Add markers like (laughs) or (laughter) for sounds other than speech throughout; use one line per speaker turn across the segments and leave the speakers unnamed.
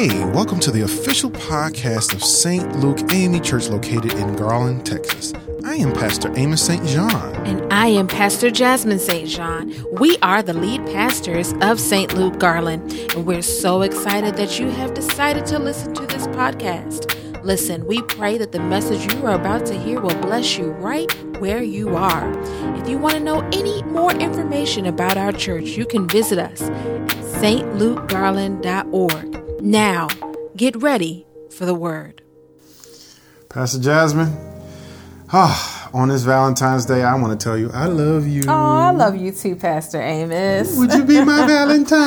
Hey, welcome to the official podcast of St. Luke AME Church located in Garland, Texas. I am Pastor Amos St. John.
And I am Pastor Jasmine St. John. We are the lead pastors of St. Luke Garland, and we're so excited that you have decided to listen to this podcast. Listen, we pray that the message you are about to hear will bless you right where you are. If you want to know any more information about our church, you can visit us at stlukegarland.org. Now, get ready for the word.
Pastor Jasmine, ah, on this Valentine's Day, I want to tell you I love you.
Oh, I love you too, Pastor Amos.
Would you be my (laughs) Valentine?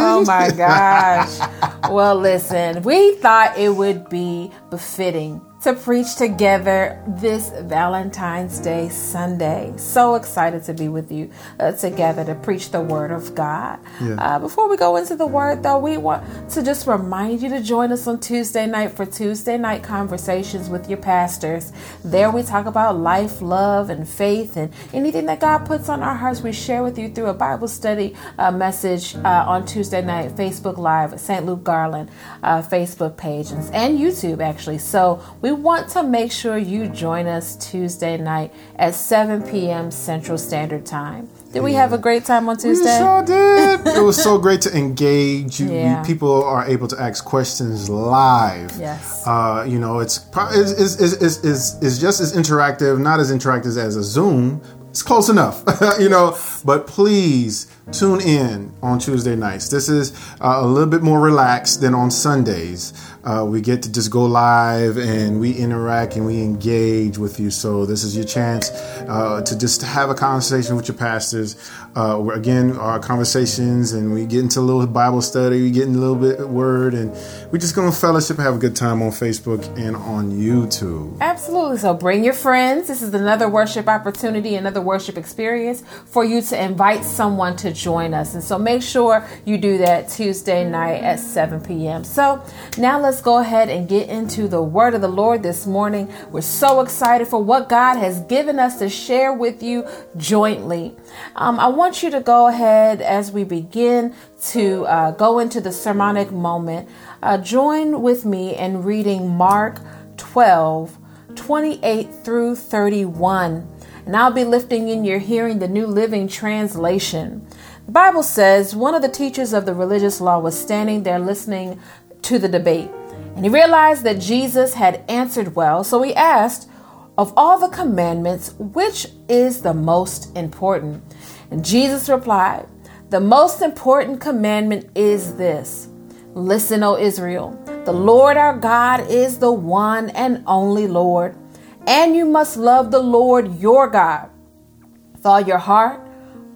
oh my gosh. well, listen, we thought it would be befitting to preach together this Valentine's Day Sunday. So excited to be with you uh, together to preach the Word of God. Yeah. Uh, before we go into the Word, though, we want to just remind you to join us on Tuesday night for Tuesday night conversations with your pastors. There we talk about life, love, and faith, and anything that God puts on our hearts. We share with you through a Bible study uh, message uh, on Tuesday night, Facebook Live, St. Luke Garland uh, Facebook page, and, and YouTube actually. So we we want to make sure you join us Tuesday night at 7 p.m. Central Standard Time. Did yeah. we have a great time on Tuesday?
We sure did. it was so great to engage. You, yeah. people are able to ask questions live.
Yes.
Uh, you know, it's, it's, it's, it's, it's, it's just as interactive, not as interactive as a Zoom. It's close enough, (laughs) you know. But please tune in on Tuesday nights. This is uh, a little bit more relaxed than on Sundays uh, we get to just go live and we interact and we engage with you. So this is your chance uh, to just have a conversation with your pastors. Uh, again, our conversations and we get into a little Bible study, we get in a little bit of word, and we're just to fellowship, have a good time on Facebook and on YouTube.
Absolutely. So bring your friends. This is another worship opportunity, another worship experience for you to invite someone to join us. And so make sure you do that Tuesday night at 7 p.m. So now let's let's go ahead and get into the word of the Lord this morning. We're so excited for what God has given us to share with you jointly. Um, I want you to go ahead as we begin to uh, go into the sermonic moment. Uh, join with me in reading Mark 12 28 through 31. And I'll be lifting in your hearing the New Living Translation. The Bible says one of the teachers of the religious law was standing there listening to the debate. And he realized that Jesus had answered well, so he asked, Of all the commandments, which is the most important? And Jesus replied, The most important commandment is this Listen, O Israel, the Lord our God is the one and only Lord, and you must love the Lord your God with all your heart,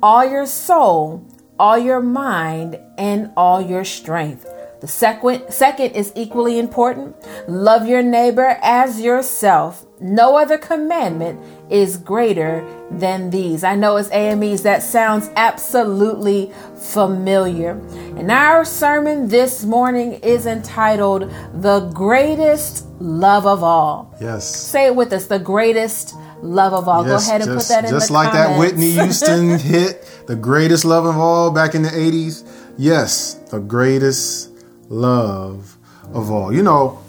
all your soul, all your mind, and all your strength. The second, second is equally important. Love your neighbor as yourself. No other commandment is greater than these. I know as AMEs that sounds absolutely familiar. And our sermon this morning is entitled The Greatest Love of All.
Yes.
Say it with us, the greatest love of all. Yes, Go ahead and just, put that in the description.
Just like
comments.
that Whitney Houston (laughs) hit, The Greatest Love of All back in the 80s. Yes, the greatest love of all. You know,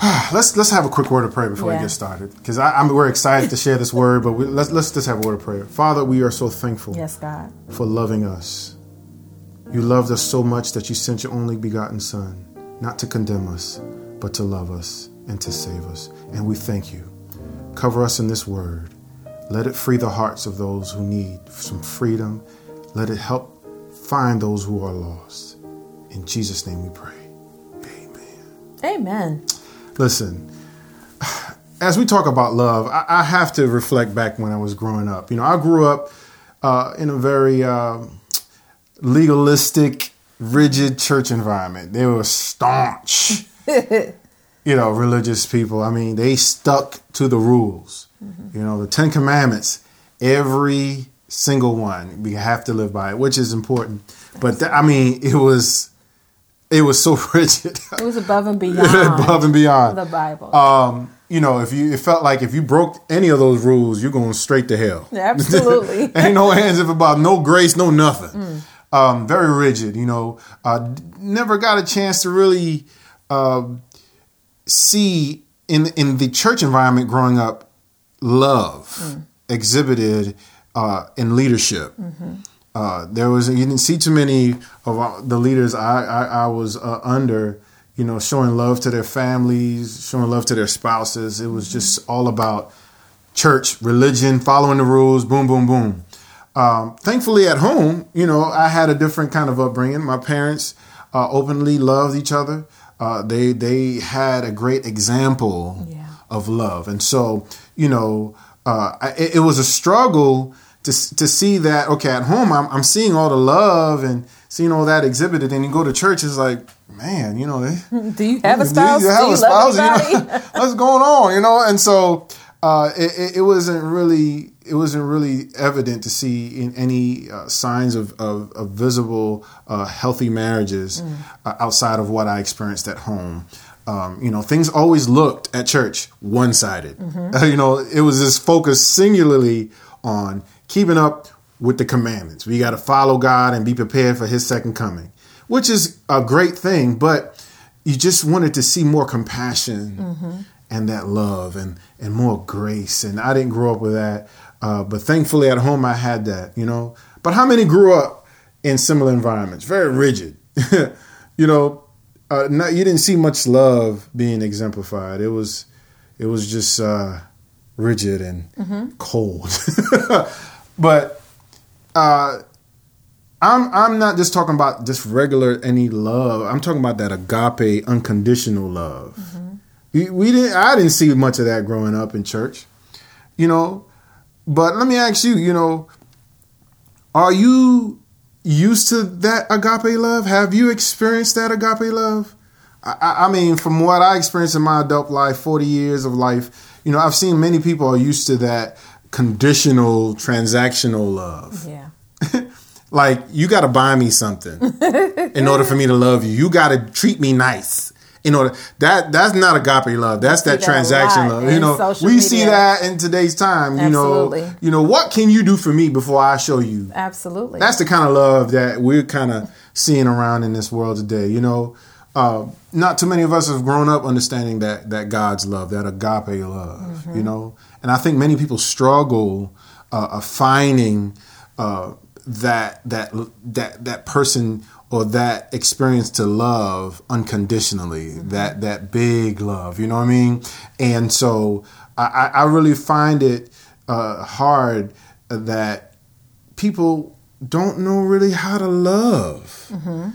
(sighs) let's let's have a quick word of prayer before yeah. we get started because I'm we're excited to share this word, but we, let's let's just have a word of prayer. Father, we are so thankful.
Yes, God,
for loving us. You loved us so much that you sent your only begotten Son, not to condemn us, but to love us and to save us. And we thank you. Cover us in this word. Let it free the hearts of those who need some freedom. Let it help find those who are lost. In Jesus' name we pray. Amen.
Amen.
Listen, as we talk about love, I, I, have to reflect back when I was growing up. You know, I grew up uh, in a very uh, legalistic, rigid church environment. They were staunch, (laughs) you know, religious people. I mean, they stuck to the rules. Mm-hmm. You know, the Ten Commandments, every single one, we have to live by it, which is important. But th- I mean, it was it was so (laughs) rigid.
It was above and (laughs) beyond.
above and beyond
the Bible.
Um, you know, if you it felt like if you broke any of those rules, you're going straight to hell.
Absolutely. (laughs)
Ain't no hands if about no grace, no nothing. Mm. um, very rigid. You know, uh, never got a chance to really uh, see in in the church environment growing up love mm. exhibited uh, in leadership. Mm-hmm. Uh, there was you didn't see too many of the leaders I I, I was uh, under you know, showing love to their families, showing love to their spouses. It was just all about church, religion, following the rules, boom, boom, boom. Um, thankfully, at home, you know, I had a different kind of upbringing. My parents uh, openly loved each other. Uh, they they had a great example yeah. of love, and so you know, uh, it, it, was a struggle to to see that. Okay, at home, I'm, I'm seeing all the love and seeing all that exhibited, and you go to church, it's like man, you know, (laughs)
do you have a spouse?
Do you, have do you a spouse? You know, (laughs) what's going on? You know, and so uh, it, it, wasn't really it wasn't really evident to see in any uh, signs of, of, of visible uh, healthy marriages mm. Uh, outside of what I experienced at home. Um, you know, things always looked at church one sided. Mm-hmm. (laughs) you know, it was just focused singularly on keeping up with the commandments. We got to follow God and be prepared for His second coming which is a great thing, but you just wanted to see more compassion mm-hmm. and that love and, and more grace. And I didn't grow up with that. Uh, but thankfully at home I had that, you know. But how many grew up in similar environments? Very rigid. (laughs) you know, uh, not, you didn't see much love being exemplified. It was, it was just uh, rigid and mm-hmm. cold. (laughs) but uh, I'm I'm not just talking about just regular any love. I'm talking about that agape, unconditional love. Mm-hmm. We, we didn't. I didn't see much of that growing up in church, you know. But let me ask you, you know, are you used to that agape love? Have you experienced that agape love? I, I mean, from what I experienced in my adult life, 40 years of life, you know, I've seen many people are used to that conditional, transactional love.
Yeah. (laughs)
Like you got to buy me something in order for me to love you. You got to treat me nice. In order that that's not agape love. That's that transaction love. You know, we media. see that in today's time. You Absolutely. know, you know what can you do for me before I show you?
Absolutely.
That's the kind of love that we're kind of seeing around in this world today. You know, uh, not too many of us have grown up understanding that that God's love, that agape love. Mm-hmm. You know, and I think many people struggle uh, finding uh, that that that that person or that experience to love unconditionally mm-hmm. that that big love you know what i mean and so i i really find it uh, hard that people don't know really how to love mm-hmm.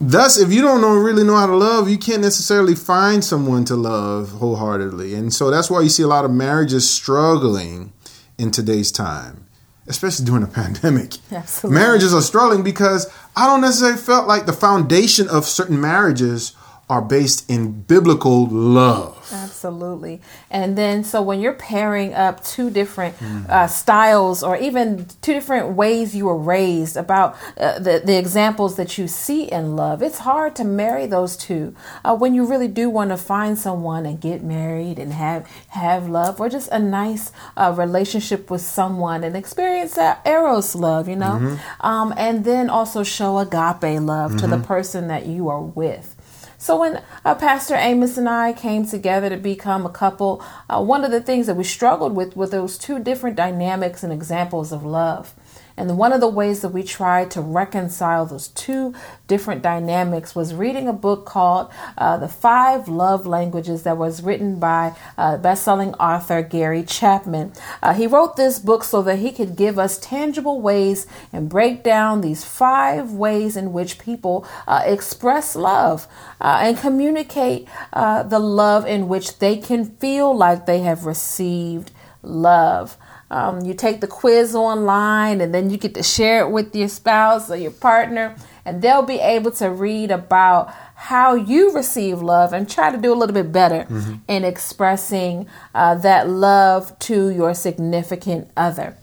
Thus if you don't know really know how to love you can't necessarily find someone to love wholeheartedly and so that's why you see a lot of marriages struggling in today's time especially during a (laughs) pandemic.
Absolutely.
Marriages are struggling because I don't necessarily felt like the foundation of certain marriages are based in biblical love.
Absolutely. And then, so when you're pairing up two different mm. uh, styles or even two different ways you were raised about uh, the, the examples that you see in love, it's hard to marry those two uh, when you really do want to find someone and get married and have, have love or just a nice uh, relationship with someone and experience that Eros love, you know? Mm-hmm. Um, and then also show agape love mm-hmm. to the mm-hmm. person that you are with. So when uh, Pastor Amos and I came together to become a couple, uh, one of the things that we struggled with were those two different dynamics and examples of love. And one of the ways that we tried to reconcile those two different dynamics was reading a book called uh, The Five Love Languages that was written by uh, best-selling author Gary Chapman. Uh, he wrote this book so that he could give us tangible ways and break down these five ways in which people uh, express love uh, and communicate uh, the love in which they can feel like they have received love. Um, you take the quiz online and then you get to share it with your spouse or your partner, and they'll be able to read about how you receive love and try to do a little bit better mm-hmm. in expressing uh, that love to your significant other.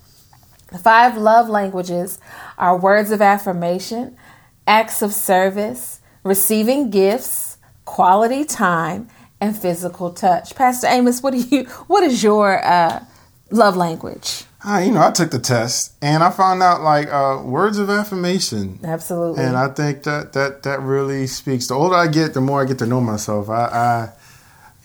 The five love languages are words of affirmation, acts of service, receiving gifts, quality time, and physical touch. Pastor Amos, what do you? What is your uh, love language?
I, you know, I took the test and I found out like uh, words of affirmation.
Absolutely.
And I think that that that really speaks. The older I get, the more I get to know myself. I, I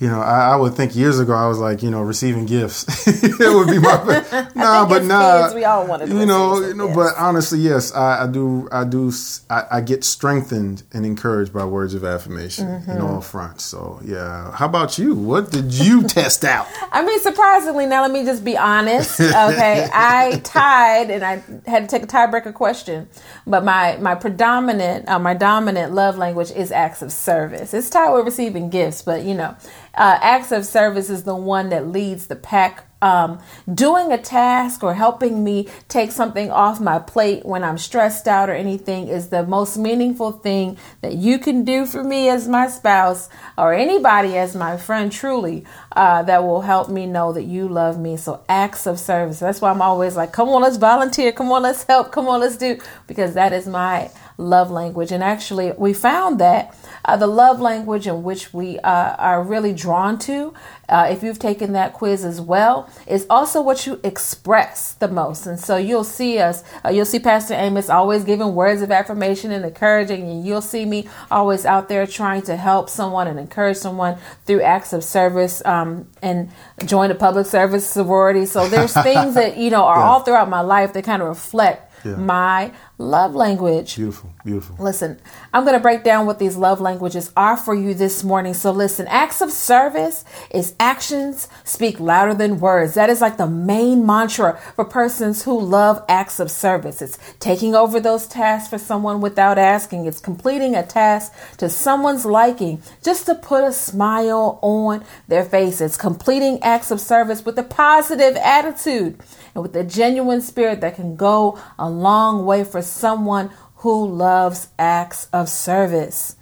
you know, I, I, would think years ago I was like, you know, receiving gifts. (laughs) it would be my (laughs) nah, but nah.
Kids, we all wanted
you know, you know. Gifts. But honestly, yes, I, I do. I do. I, I, get strengthened and encouraged by words of affirmation mm-hmm. in all fronts. So yeah. How about you? What did you (laughs) test out?
I mean, surprisingly, now let me just be honest. Okay, I tied, and I had to take a tiebreaker question. But my my predominant, uh, my dominant love language is acts of service. It's tied with receiving gifts, but you know uh, acts of service is the one that leads the pack. Um, doing a task or helping me take something off my plate when I'm stressed out or anything is the most meaningful thing that you can do for me as my spouse or anybody as my friend, truly, uh, that will help me know that you love me. So, acts of service. That's why I'm always like, come on, let's volunteer. Come on, let's help. Come on, let's do. Because that is my love language. And actually, we found that uh, the love language in which we uh, are really drawn to, uh, if you've taken that quiz as well, is also what you express the most. And so you'll see us, uh, you'll see Pastor Amos always giving words of affirmation and encouraging, and you'll see me always out there trying to help someone and encourage someone through acts of service um, and join a public service sorority. So there's (laughs) things that, you know, are yeah. all throughout my life that kind of reflect yeah. my love language.
Beautiful, beautiful.
Listen, I'm going to break down what these love languages are for you this morning. So, listen, acts of service is actions speak louder than words. That is like the main mantra for persons who love acts of service. It's taking over those tasks for someone without asking, it's completing a task to someone's liking just to put a smile on their face. It's completing acts of service with a positive attitude and with a genuine spirit that can go a long way for someone who loves acts of service.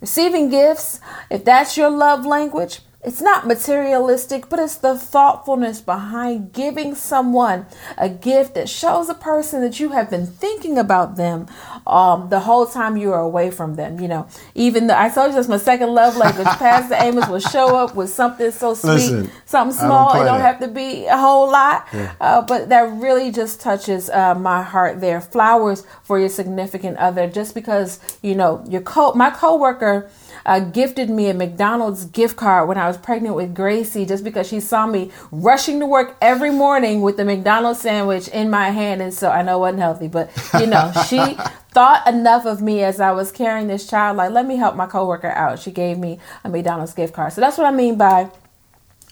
Receiving gifts, if that's your love language, it's not materialistic, but it's the thoughtfulness behind giving someone a gift that shows a person that you have been thinking about them um, the whole time you are away from them. You know, even though I told you that's my second love language. (laughs) Pastor Amos will show up with something so sweet, Listen, something small. Don't it don't have to be a whole lot, yeah. uh, but that really just touches uh, my heart. There, flowers for your significant other, just because you know your co my coworker uh, gifted me a McDonald's gift card when I was pregnant with Gracie just because she saw me rushing to work every morning with the McDonald's sandwich in my hand. And so I know it wasn't healthy, but you know, (laughs) she thought enough of me as I was carrying this child, like, let me help my coworker out. She gave me a McDonald's gift card. So that's what I mean by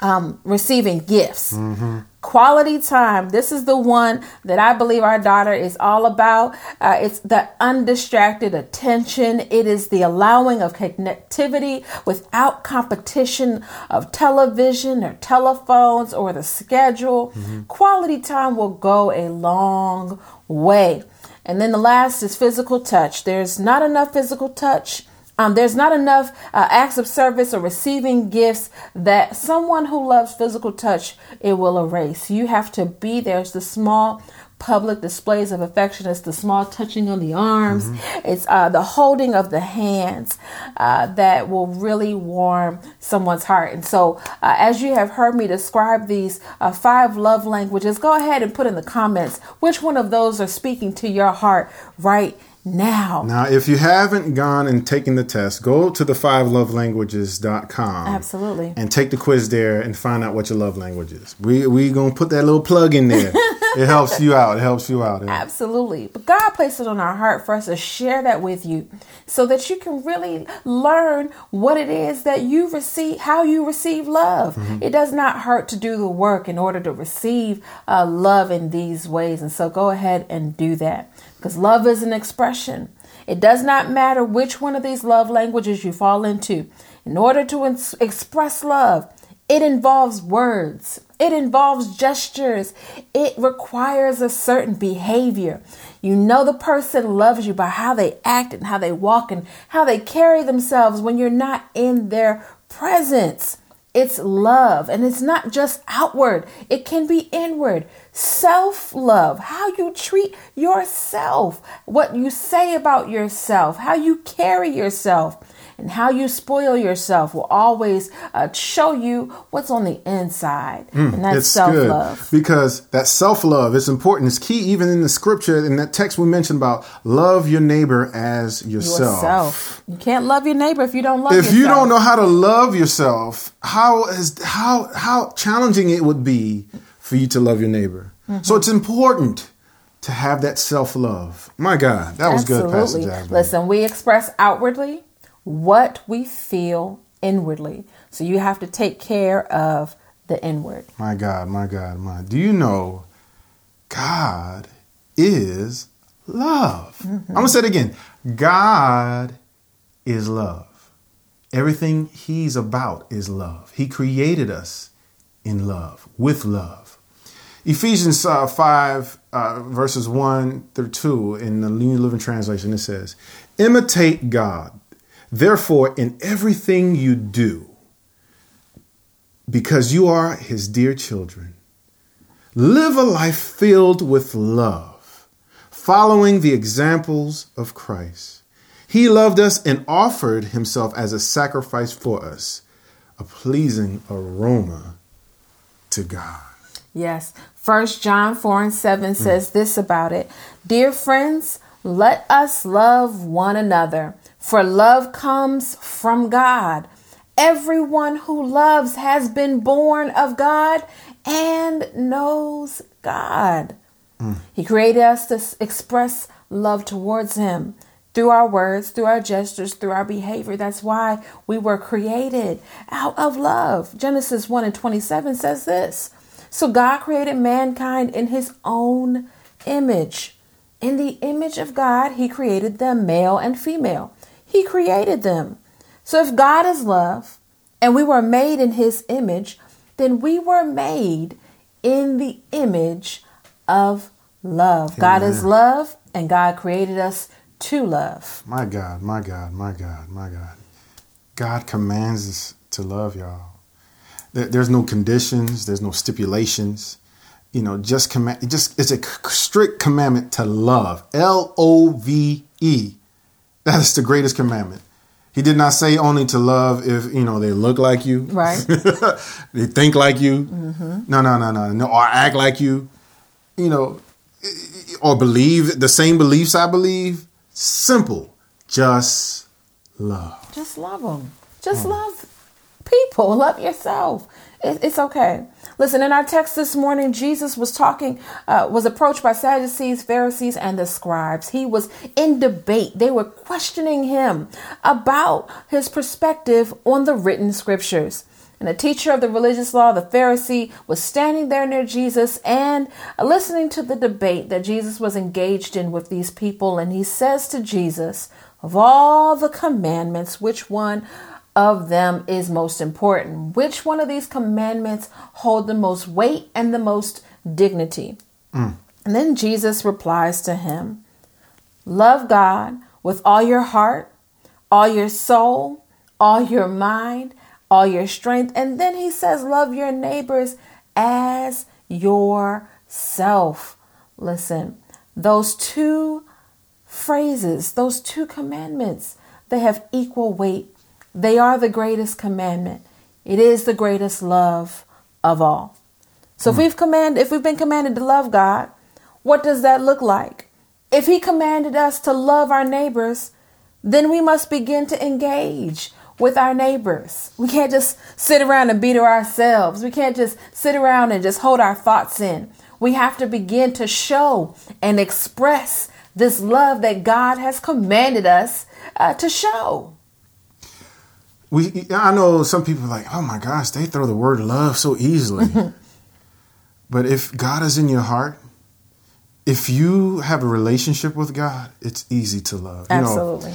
um, receiving gifts. Mm-hmm. Quality time. This is the one that I believe our daughter is all about. Uh, it's the undistracted attention. It is the allowing of connectivity without competition of television or telephones or the schedule. Mm-hmm. Quality time will go a long way. And then the last is physical touch. There's not enough physical touch um, there's not enough uh, acts of service or receiving gifts that someone who loves physical touch it will erase. You have to be there. It's the small public displays of affection. It's the small touching on the arms. Mm-hmm. It's uh, the holding of the hands uh, that will really warm someone's heart. And so, uh, as you have heard me describe these uh, five love languages, go ahead and put in the comments which one of those are speaking to your heart right now.
Now, if you haven't gone and taken the test, go to the fivelovelanguages.com.
Absolutely.
And take the quiz there and find out what your love language is. We we going to put that little plug in there. it (laughs) helps you out. It helps you out.
Absolutely. But God placed it on our heart for us to share that with you so that you can really learn what it is that you receive, how you receive love. Mm-hmm. It does not hurt to do the work in order to receive uh, love in these ways. And so go ahead and do that because love is an expression. It does not matter which one of these love languages you fall into. In order to ins- express love, it involves words, it involves gestures, it requires a certain behavior. You know the person loves you by how they act and how they walk and how they carry themselves when you're not in their presence. It's love, and it's not just outward, it can be inward. Self love, how you treat yourself, what you say about yourself, how you carry yourself. And how you spoil yourself will always uh, show you what's on the inside. and that's self love.
because that self love is important. It's key even in the scripture in that text we mentioned about love your neighbor as yourself.
Yourself. You can't love your neighbor if you don't love
If
yourself.
you don't know how to love yourself, how is how how challenging it would be for you to love your neighbor.
Mm-hmm.
So it's important to have that self love. My God, that was good, Pastor Jasmine.
Listen, we express outwardly what we feel inwardly. So you have to take care of the inward.
My God, my God, my. Do you know God is love?
Mm-hmm.
I'm going to say it again. God is love. Everything he's about is love. He created us in love, with love. Ephesians uh, 5, uh, verses 1 through 2 in the New Living Translation, it says, Imitate God, therefore, in everything you do, because you are his dear children. Live a life filled with love, following the examples of Christ. He loved us and offered himself as a sacrifice for us, a pleasing aroma to God.
Yes. First John 4 and 7 says mm. this about it. Dear friends, let us love one another, for love comes from God. Everyone who loves has been born of God and knows God. He created us to express love towards Him through our words, through our gestures, through our behavior. That's why we were created out of love. Genesis 1 and 27 says this So God created mankind in His own image. In the image of God, He created them, male and female. He created them. So if God is love and we were made in His image, then we were made in the image of love. God is love, and God created us to love.
My God, my God, my God, my God. God commands us to love y'all. There's no conditions, there's no stipulations. You know, just command. It just it's a strict commandment to love. L O V E. That is the greatest commandment. He did not say only to love if you know they look like you,
Right. (laughs)
they think like you. Mm-hmm. No, no, no, no, no, or act like you. You know, or believe the same beliefs I believe. Simple, just love.
Just love them. Just mm. love people. Love yourself. It, it's okay. Listen, in our text this morning, Jesus was talking, uh, was approached by Sadducees, Pharisees, and the scribes. He was in debate. They were questioning him about his perspective on the written scriptures. And a teacher of the religious law, the Pharisee, was standing there near Jesus and listening to the debate that Jesus was engaged in with these people. And he says to Jesus, Of all the commandments, which one of them is most important? Which one of these commandments hold the most weight and the most dignity? Mm. And then Jesus replies to him, Love God with all your heart, all your soul, all your mind, all your strength. And then he says, Love your neighbors as yourself. Listen, those two phrases, those two commandments, they have equal weight. They are the greatest commandment. It is the greatest love of all. So if we've commanded, if we've been commanded to love God, what does that look like? If he commanded us to love our neighbors, then we must begin to engage with our neighbors. We can't just sit around and beat ourselves. We can't just sit around and just hold our thoughts in. We have to begin to show and express this love that God has commanded us uh, to show.
We, I know some people are like, oh my gosh, they throw the word love so easily. (laughs) but if God is in your heart, if you have a relationship with God, it's easy to love. You know,
Absolutely.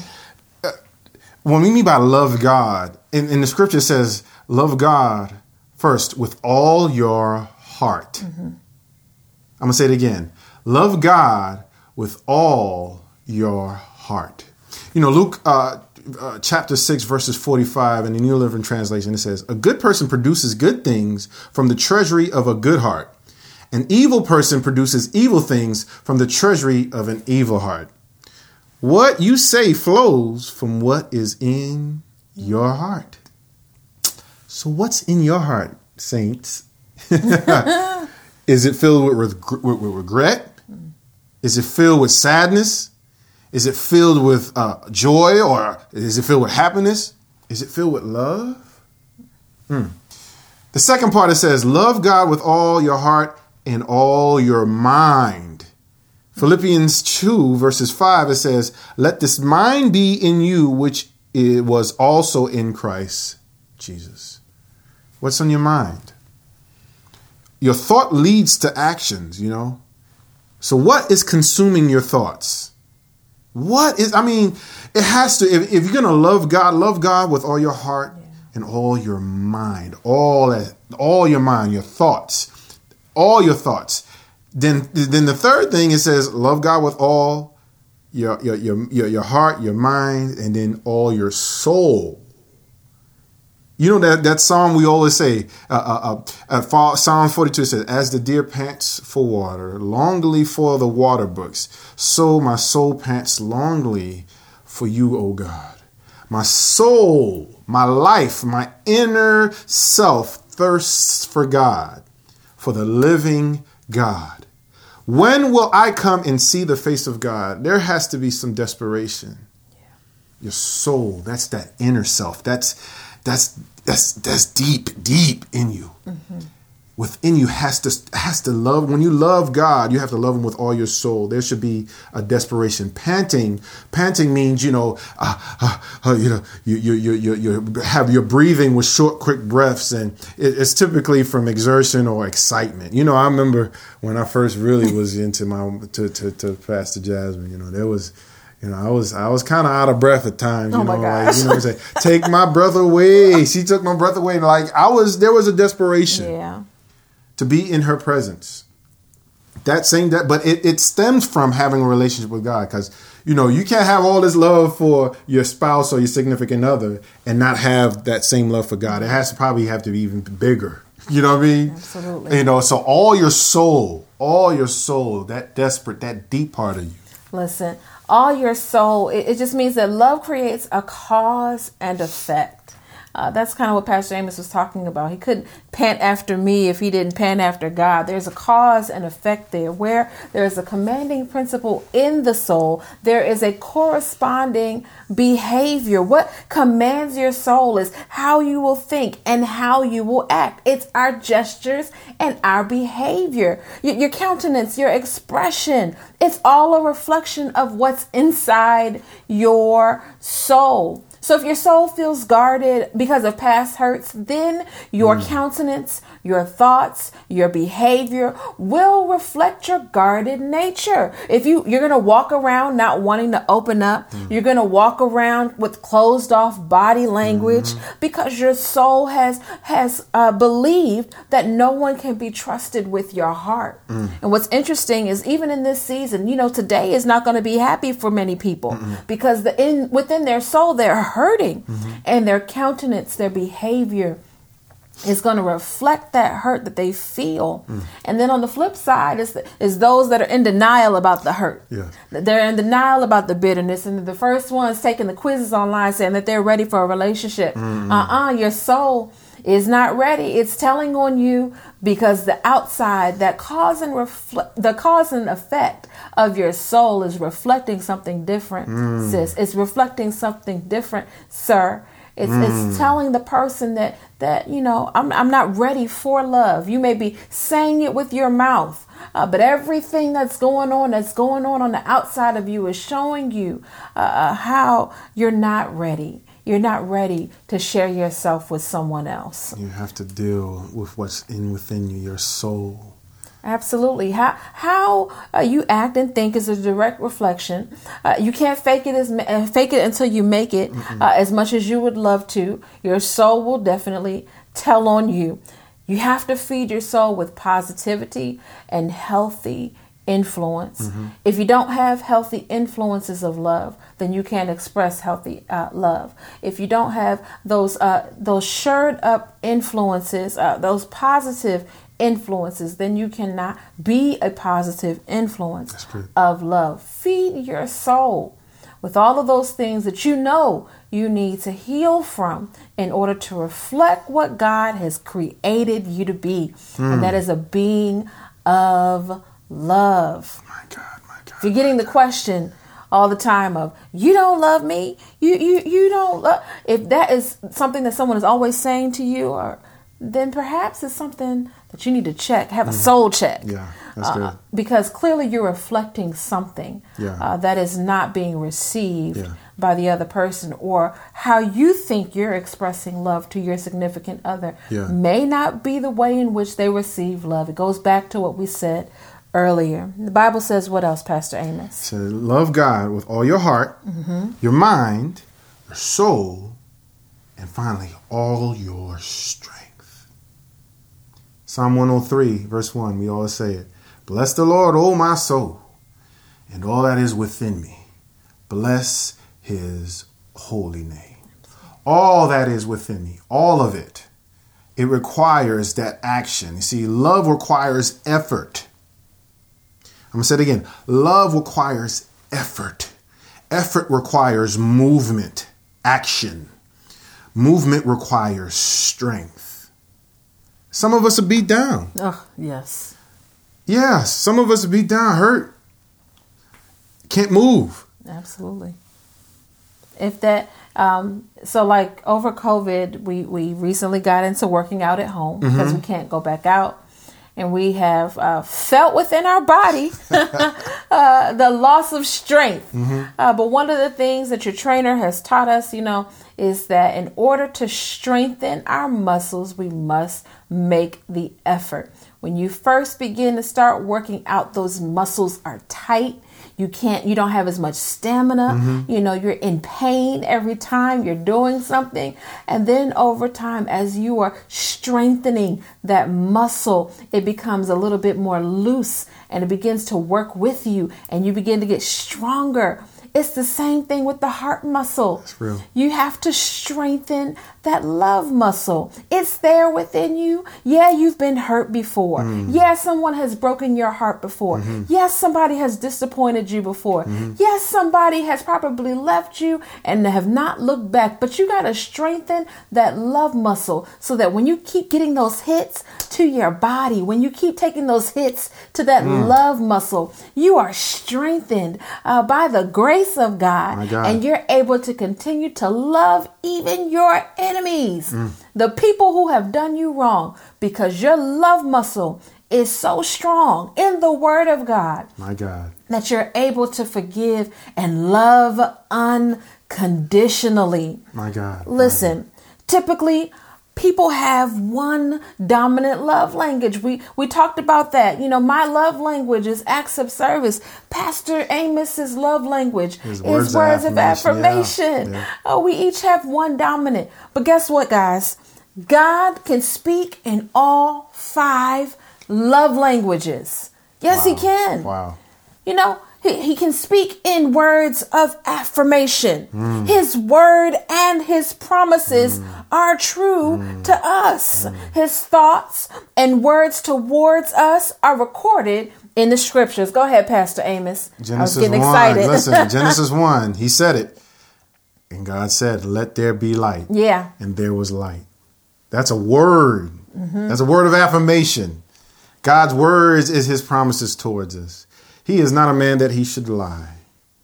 what we mean by love God, in, in the scripture it says, love God first with all your heart. I'm going to say it again. Love God with all your heart. You know, Luke uh, uh, chapter 6, verses 45 in the New Living Translation, it says, A good person produces good things from the treasury of a good heart. An evil person produces evil things from the treasury of an evil heart. What you say flows from what is in your heart. So, what's in your heart, saints? (laughs) Is it filled with, with, with, regret? Is it filled with sadness? Is it filled with uh, joy or is it filled with happiness? Is it filled with love? Hmm. The second part it says, Love God with all your heart and all your mind. Philippians 2, verses 5, it says, Let this mind be in you, which it was also in Christ Jesus. What's on your mind? Your thought leads to actions, you know? So, what is consuming your thoughts? What is, I mean, it has to, if, if you're going to love God, love God with all your heart yeah. and all your mind, all that, all your mind, your thoughts, all your thoughts. Then, then the third thing it says, love God with all your, your, your, your, your heart, your mind, and then all your soul. You know that that song we always say, uh, uh, uh, Psalm 42 says, As the deer pants for water, longly for the water brooks, so my soul pants longly for you, O God. My soul, my life, my inner self thirsts for God, for the living God. When will I come and see the face of God? There has to be some desperation. Your soul, that's that inner self. That's that's that's that's deep, deep in you. Mm-hmm. Within you has to has to love. When you love God, you have to love Him with all your soul. There should be a desperation. Panting, panting means you know, uh, uh, uh, you know, you you you you you have your breathing with short, quick breaths, and it, it's typically from exertion or excitement. You know, I remember when I first really was into my to to, to Pastor Jasmine. You know, there was you know, I was I was kind of out of breath at times. Oh you oh know, like you know, say, take my breath away. She took my breath away. Like I was, there was a desperation.
Yeah.
To be in her presence. That same that, but it, it stems from having a relationship with God because you know you can't have all this love for your spouse or your significant other and not have that same love for God. It has to probably have to be even bigger. (laughs) You know what I mean?
Absolutely.
You know, so all your soul, all your soul, that desperate, that deep part of you.
Listen, all your soul. It, it just means that love creates a cause and effect. Uh, that's kind of what Pastor Amos was talking about. He couldn't pant after me if he didn't pant after God. There's a cause and effect there. Where there's a commanding principle in the soul, there is a corresponding behavior. What commands your soul is how you will think and how you will act. It's our gestures and our behavior, your, your countenance, your expression. It's all a reflection of what's inside your soul. So if your soul feels guarded because of past hurts, then your mm. countenance, your thoughts, your behavior will reflect your guarded nature. If you you're going to walk around not wanting to open up, mm. you're going to walk around with closed off body language mm-hmm. because your soul has has uh, believed that no one can be trusted with your heart. Mm. And what's interesting is even in this season, you know, today is not going to be happy for many people Mm-mm. because the in within their soul they're hurting mm-hmm. and their countenance, their behavior is going to reflect that hurt that they feel. Mm. And then on the flip side is, the, is those that are in denial about the hurt.
Yeah.
They're in denial about the bitterness. And the first one's taking the quizzes online saying that they're ready for a relationship. Mm-hmm. Uh-uh, your soul is not ready. It's telling on you because the outside, that cause and reflect, the cause and effect of your soul is reflecting something different, mm. sis. It's reflecting something different, sir. It's, mm. it's telling the person that that you know I'm I'm not ready for love. You may be saying it with your mouth, uh, but everything that's going on that's going on on the outside of you is showing you uh, uh how you're not ready. You're not ready to share yourself with someone else.
You have to deal with what's in within you, your soul.
Absolutely. How how uh, you act and think is a direct reflection. Uh, you can't fake it as uh, fake it until you make it. Uh, as much as you would love to, your soul will definitely tell on you. You have to feed your soul with positivity and healthy influence. Mm-hmm. If you don't have healthy influences of love, then you can't express healthy uh, love. If you don't have those uh, those shored up influences, uh, those positive influences, then you cannot be a positive influence of love. Feed your soul with all of those things that you know you need to heal from in order to reflect what God has created you to be. And that is a being of love.
My God, my God.
If you're getting the question all the time of you don't love me, you you you don't love if that is something that someone is always saying to you or then perhaps it's something that you need to check, have a soul check.
Mm-hmm. Yeah, that's
Uh,
good.
because clearly you're reflecting something
Yeah.
uh, that is not being received
Yeah.
by the other person, or how you think you're expressing love to your significant other
Yeah.
may not be the way in which they receive love. It goes back to what we said earlier. The Bible says what else, Pastor Amos?
So love God with all your heart, mm-hmm. your mind, your soul, and finally all your strength. Psalm 103, verse 1, we always say it. Bless the Lord, O my soul, and all that is within me. Bless his holy name. All that is within me, all of it, it requires that action. You see, love requires effort. I'm to say it again. Love requires effort. Effort requires movement, action. Movement requires strength. Some of us are beat down.
Oh, yes.
Yeah, some of us are beat down, hurt. Can't move.
Absolutely. If that, um, so like over COVID, we, we recently got into working out at home because we can't go back out. And we have uh, felt within our body (laughs) uh, the loss of strength. Uh, but one of the things that your trainer has taught us, you know, is that in order to strengthen our muscles, we must make the effort. When you first begin to start working out, those muscles are tight you can't you don't have as much stamina. Mm-hmm. You know you're in pain every time you're doing something. And then over time as you are strengthening that muscle it becomes a little bit more loose and it begins to work with you and you begin to get stronger it's the same thing with the heart muscle you have to strengthen that love muscle. It's there within you. Yeah, you've been hurt before.
Mm.
Yeah, someone has broken your heart before.
Mm-hmm.
Yes, somebody has disappointed you before. Yes, somebody has probably left you and have not looked back. But you got to strengthen that love muscle so that when you keep getting those hits to your body, when you keep taking those hits to that
Mm.
love muscle, you are strengthened uh, by the grace of God,
God.
and you're able to continue to love even your enemies,
Mm.
the people who have done you wrong, because your love muscle is so strong in the Word of God
My God.
that you're able to forgive and love unconditionally.
My God.
Listen, typically people have one dominant love language. We we talked about that. You know, my love language is acts of service. Pastor Amos's love language
His
is
words
words,
of affirmation.
affirmation.
Yeah, yeah.
Oh, we each have one dominant. But guess what, guys? God can speak in all five love languages. Yes, he can.
Wow.
You know, he, he can speak in words of affirmation.
Mm.
His word and his promises are true
Mm.
to us. His thoughts and words towards us are recorded in the scriptures. Go ahead, Pastor Amos. I was getting
1.
excited.
Listen, (laughs) Genesis 1. He said it. And God said, Let there be light.
yeah.
And there was light. That's a word.
Mm-hmm.
That's a word of affirmation. God's words is his promises towards us. He is not a man that he should lie.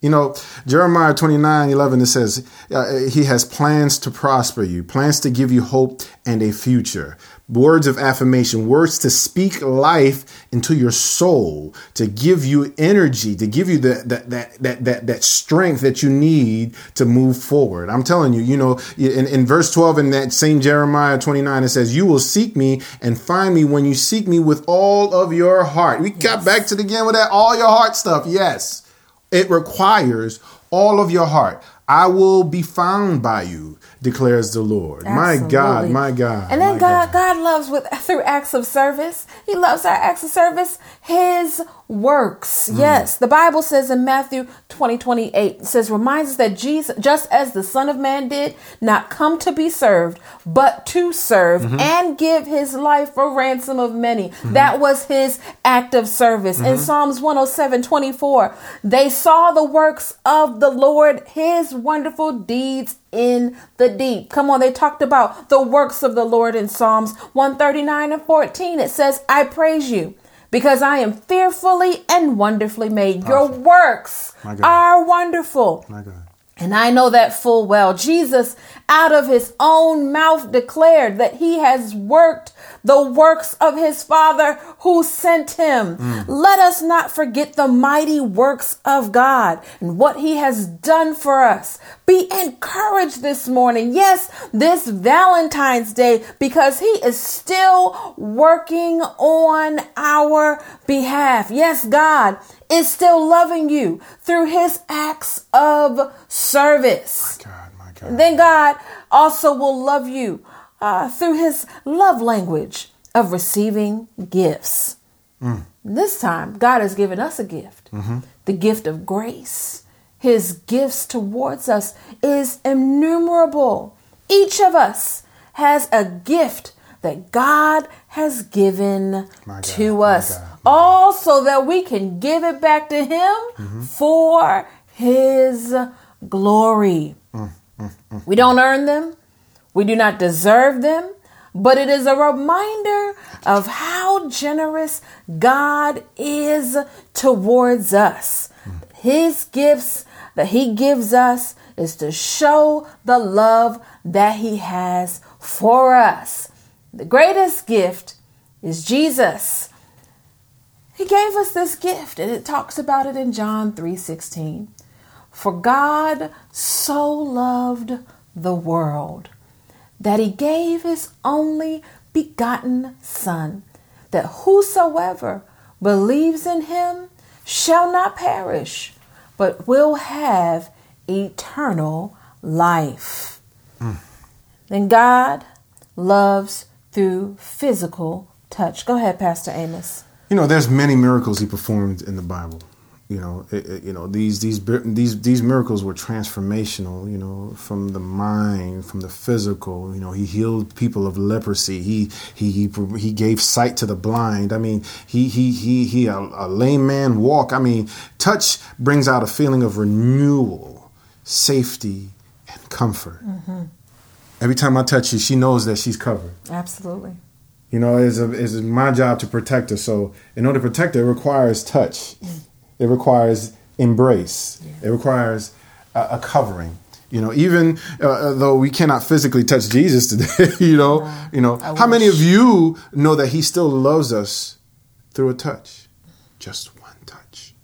You know, Jeremiah 29 11, it says, uh, He has plans to prosper you, plans to give you hope and a future. Words of affirmation, words to speak life into your soul, to give you energy, to give you that, that, that, that, that, that strength that you need to move forward. I'm telling you, you know, in, in verse 12 in that same Jeremiah 29, it says, You will seek me and find me when you seek me with all of your heart. We got back to the game with that all your heart stuff. Yes. It requires all of your heart. I will be found by you. Declares the Lord. My God, my God.
And then
my
God, God loves with (laughs) through acts of service. He loves our acts of service, His works. Mm. Yes, the Bible says in Matthew 20, 28, it says, reminds us that Jesus, just as the Son of Man did, not come to be served, but to serve mm-hmm. and give His life for ransom of many. Mm-hmm. That was His act of service. In mm-hmm. Psalms 107, 24, they saw the works of the Lord, His wonderful deeds in the deep. Come on, they talked about the works of the Lord in Psalms 139 and 14. It says, I praise you because I am fearfully and wonderfully made. Your works are wonderful.
My God.
And I know that full well. Jesus, out of his own mouth, declared that he has worked the works of his Father who sent him. Mm. Let us not forget the mighty works of God and what he has done for us. Be encouraged this morning. Yes, this Valentine's Day, because he is still working on our behalf. Yes, God is still loving you through his acts of service.
God, my God.
Then God also will love you uh, through his love language of receiving gifts. Mm. This time, God has given us a gift mm-hmm. the gift of grace. His gifts towards us is innumerable. Each of us has a gift that God has given
God,
to
my
us,
God,
all so that we can give it back to Him mm-hmm. for His glory. Mm, mm, we don't earn them, we do not deserve them, but it is a reminder of how generous God is towards us. His gifts that He gives us is to show the love that He has for us. The greatest gift is Jesus. He gave us this gift, and it talks about it in John 3:16. For God so loved the world that he gave his only begotten Son, that whosoever believes in him shall not perish, but will have eternal life. Hmm. Then God loves through physical touch. Go ahead, Pastor Amos.
You know, there's many miracles he performed in the Bible. You know, it, it- you know these these these these miracles were transformational. You know, from the mind, from the physical. You know, he healed people of leprosy. He he he he gave sight to the blind. I mean, he he he he a, a lame man walk. I mean, touch brings out a feeling of renewal, safety, and comfort. Mm-hmm. Every time I touch you, she knows that she's covered.
Absolutely.
You know, it's, a, it's my job to protect her. So, in order to protect her, it requires touch. Mm. It requires embrace. It requires a, a covering. You know, even uh, though we cannot physically touch Jesus (laughs) today, you know, you know,
I
how many of you know that He still loves us through a touch, just one touch?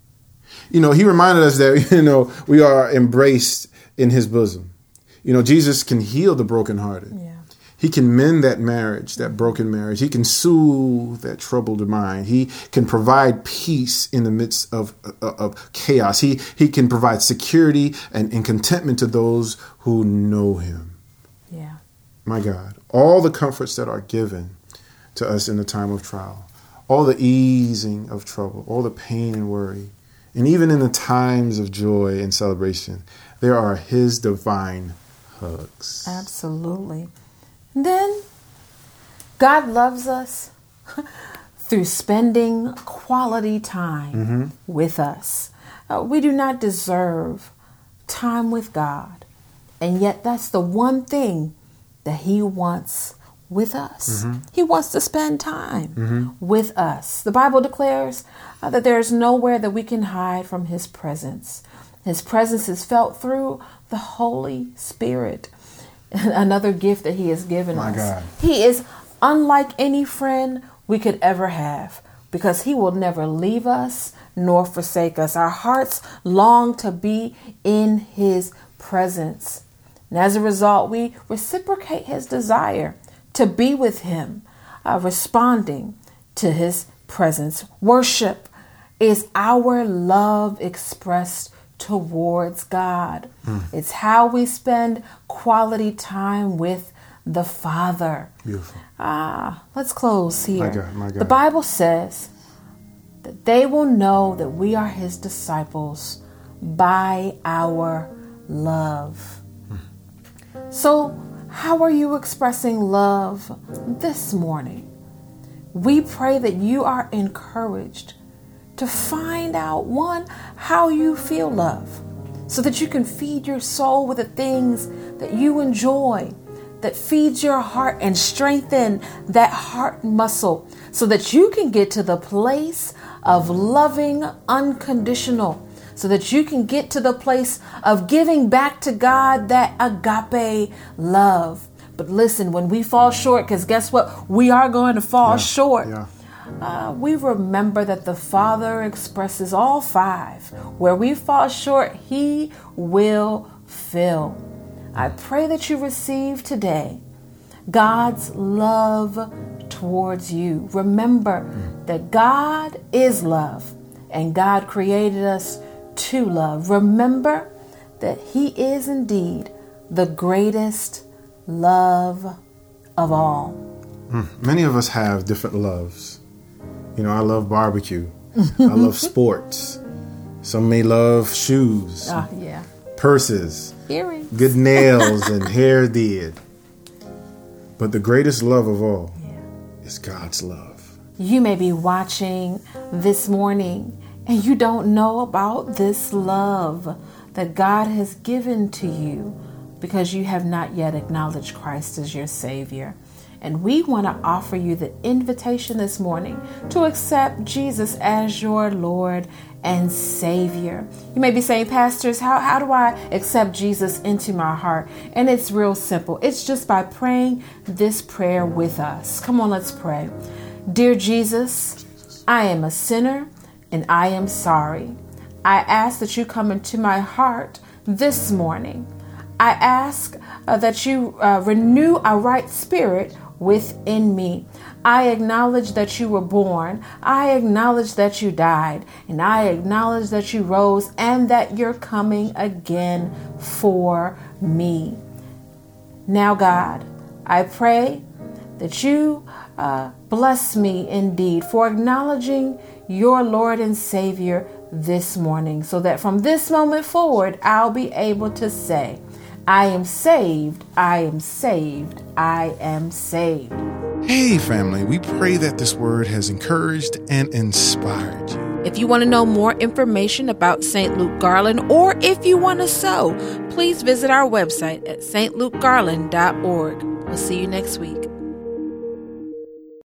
You know, He reminded us that (laughs) you know we are embraced in His bosom. You know, Jesus can heal the brokenhearted.
Yeah.
He can mend that marriage, that broken marriage. He can soothe that troubled mind. He can provide peace in the midst of, of, of chaos. He, he can provide security and, and contentment to those who know Him.
Yeah.
My God, all the comforts that are given to us in the time of trial, all the easing of trouble, all the pain and worry, and even in the times of joy and celebration, there are His divine hugs.
Absolutely. Then God loves us (laughs) through spending quality time with us. Uh, we do not deserve time with God, and yet that's the one thing that He wants with us. He wants to spend time with us. The Bible declares uh, that there is nowhere that we can hide from His presence. His presence is felt through the Holy Spirit, (laughs) another gift that He has given
My
us.
God.
He is unlike any friend we could ever have because He will never leave us nor forsake us. Our hearts long to be in His presence. And as a result, we reciprocate His desire to be with Him, uh, responding to His presence. Worship is our love expressed towards God. It's how we spend quality time with the Father.
Beautiful.
Ah, let's close here.
My God, my God.
The Bible says that they will know that we are His disciples by our love. So, how are you expressing love this morning? We pray that you are encouraged to find out one, how you feel love, so that you can feed your soul with the things that you enjoy, that feeds your heart and strengthen that heart muscle, so that you can get to the place of loving unconditional so that you can get to the place of giving back to God that agape love. But listen, when we fall short, because guess what? We are going to fall short.
Yeah.
Uh, we remember that the Father expresses all five. Where we fall short, He will fill. I pray that you receive today God's love towards you. Remember that God is love and God created us to love. Remember that He is indeed the greatest love of all.
Many of us have different loves. You know, I love barbecue. I love (laughs) sports. Some may love shoes,
Ah, yeah.
purses,
Earrings.
good nails, (laughs) and hair did. But the greatest love of all
Yeah.
is God's love.
You may be watching this morning and you don't know about this love that God has given to you because you have not yet acknowledged Christ as your Savior. And we want to offer you the invitation this morning to accept Jesus as your Lord and Savior. You may be saying, Pastors, how, how do I accept Jesus into my heart? And it's real simple. It's just by praying this prayer with us. Come on, let's pray. Dear Jesus, I am a sinner and I am sorry. I ask that you come into my heart this morning. I ask uh, that you uh, renew a right spirit within me. I acknowledge that you were born. I acknowledge that you died. And I acknowledge that you rose and that you're coming again for me. Now, God, I pray that you uh, bless me indeed for acknowledging your Lord and Savior this morning, so that from this moment forward, I'll be able to say, I am saved, I am saved, I am saved.
Hey, family, we pray that this word has encouraged and inspired you.
If you want to know more information about St. Luke Garland or if you want to sow, please visit our website at stlukegarland.org. We'll see you next week.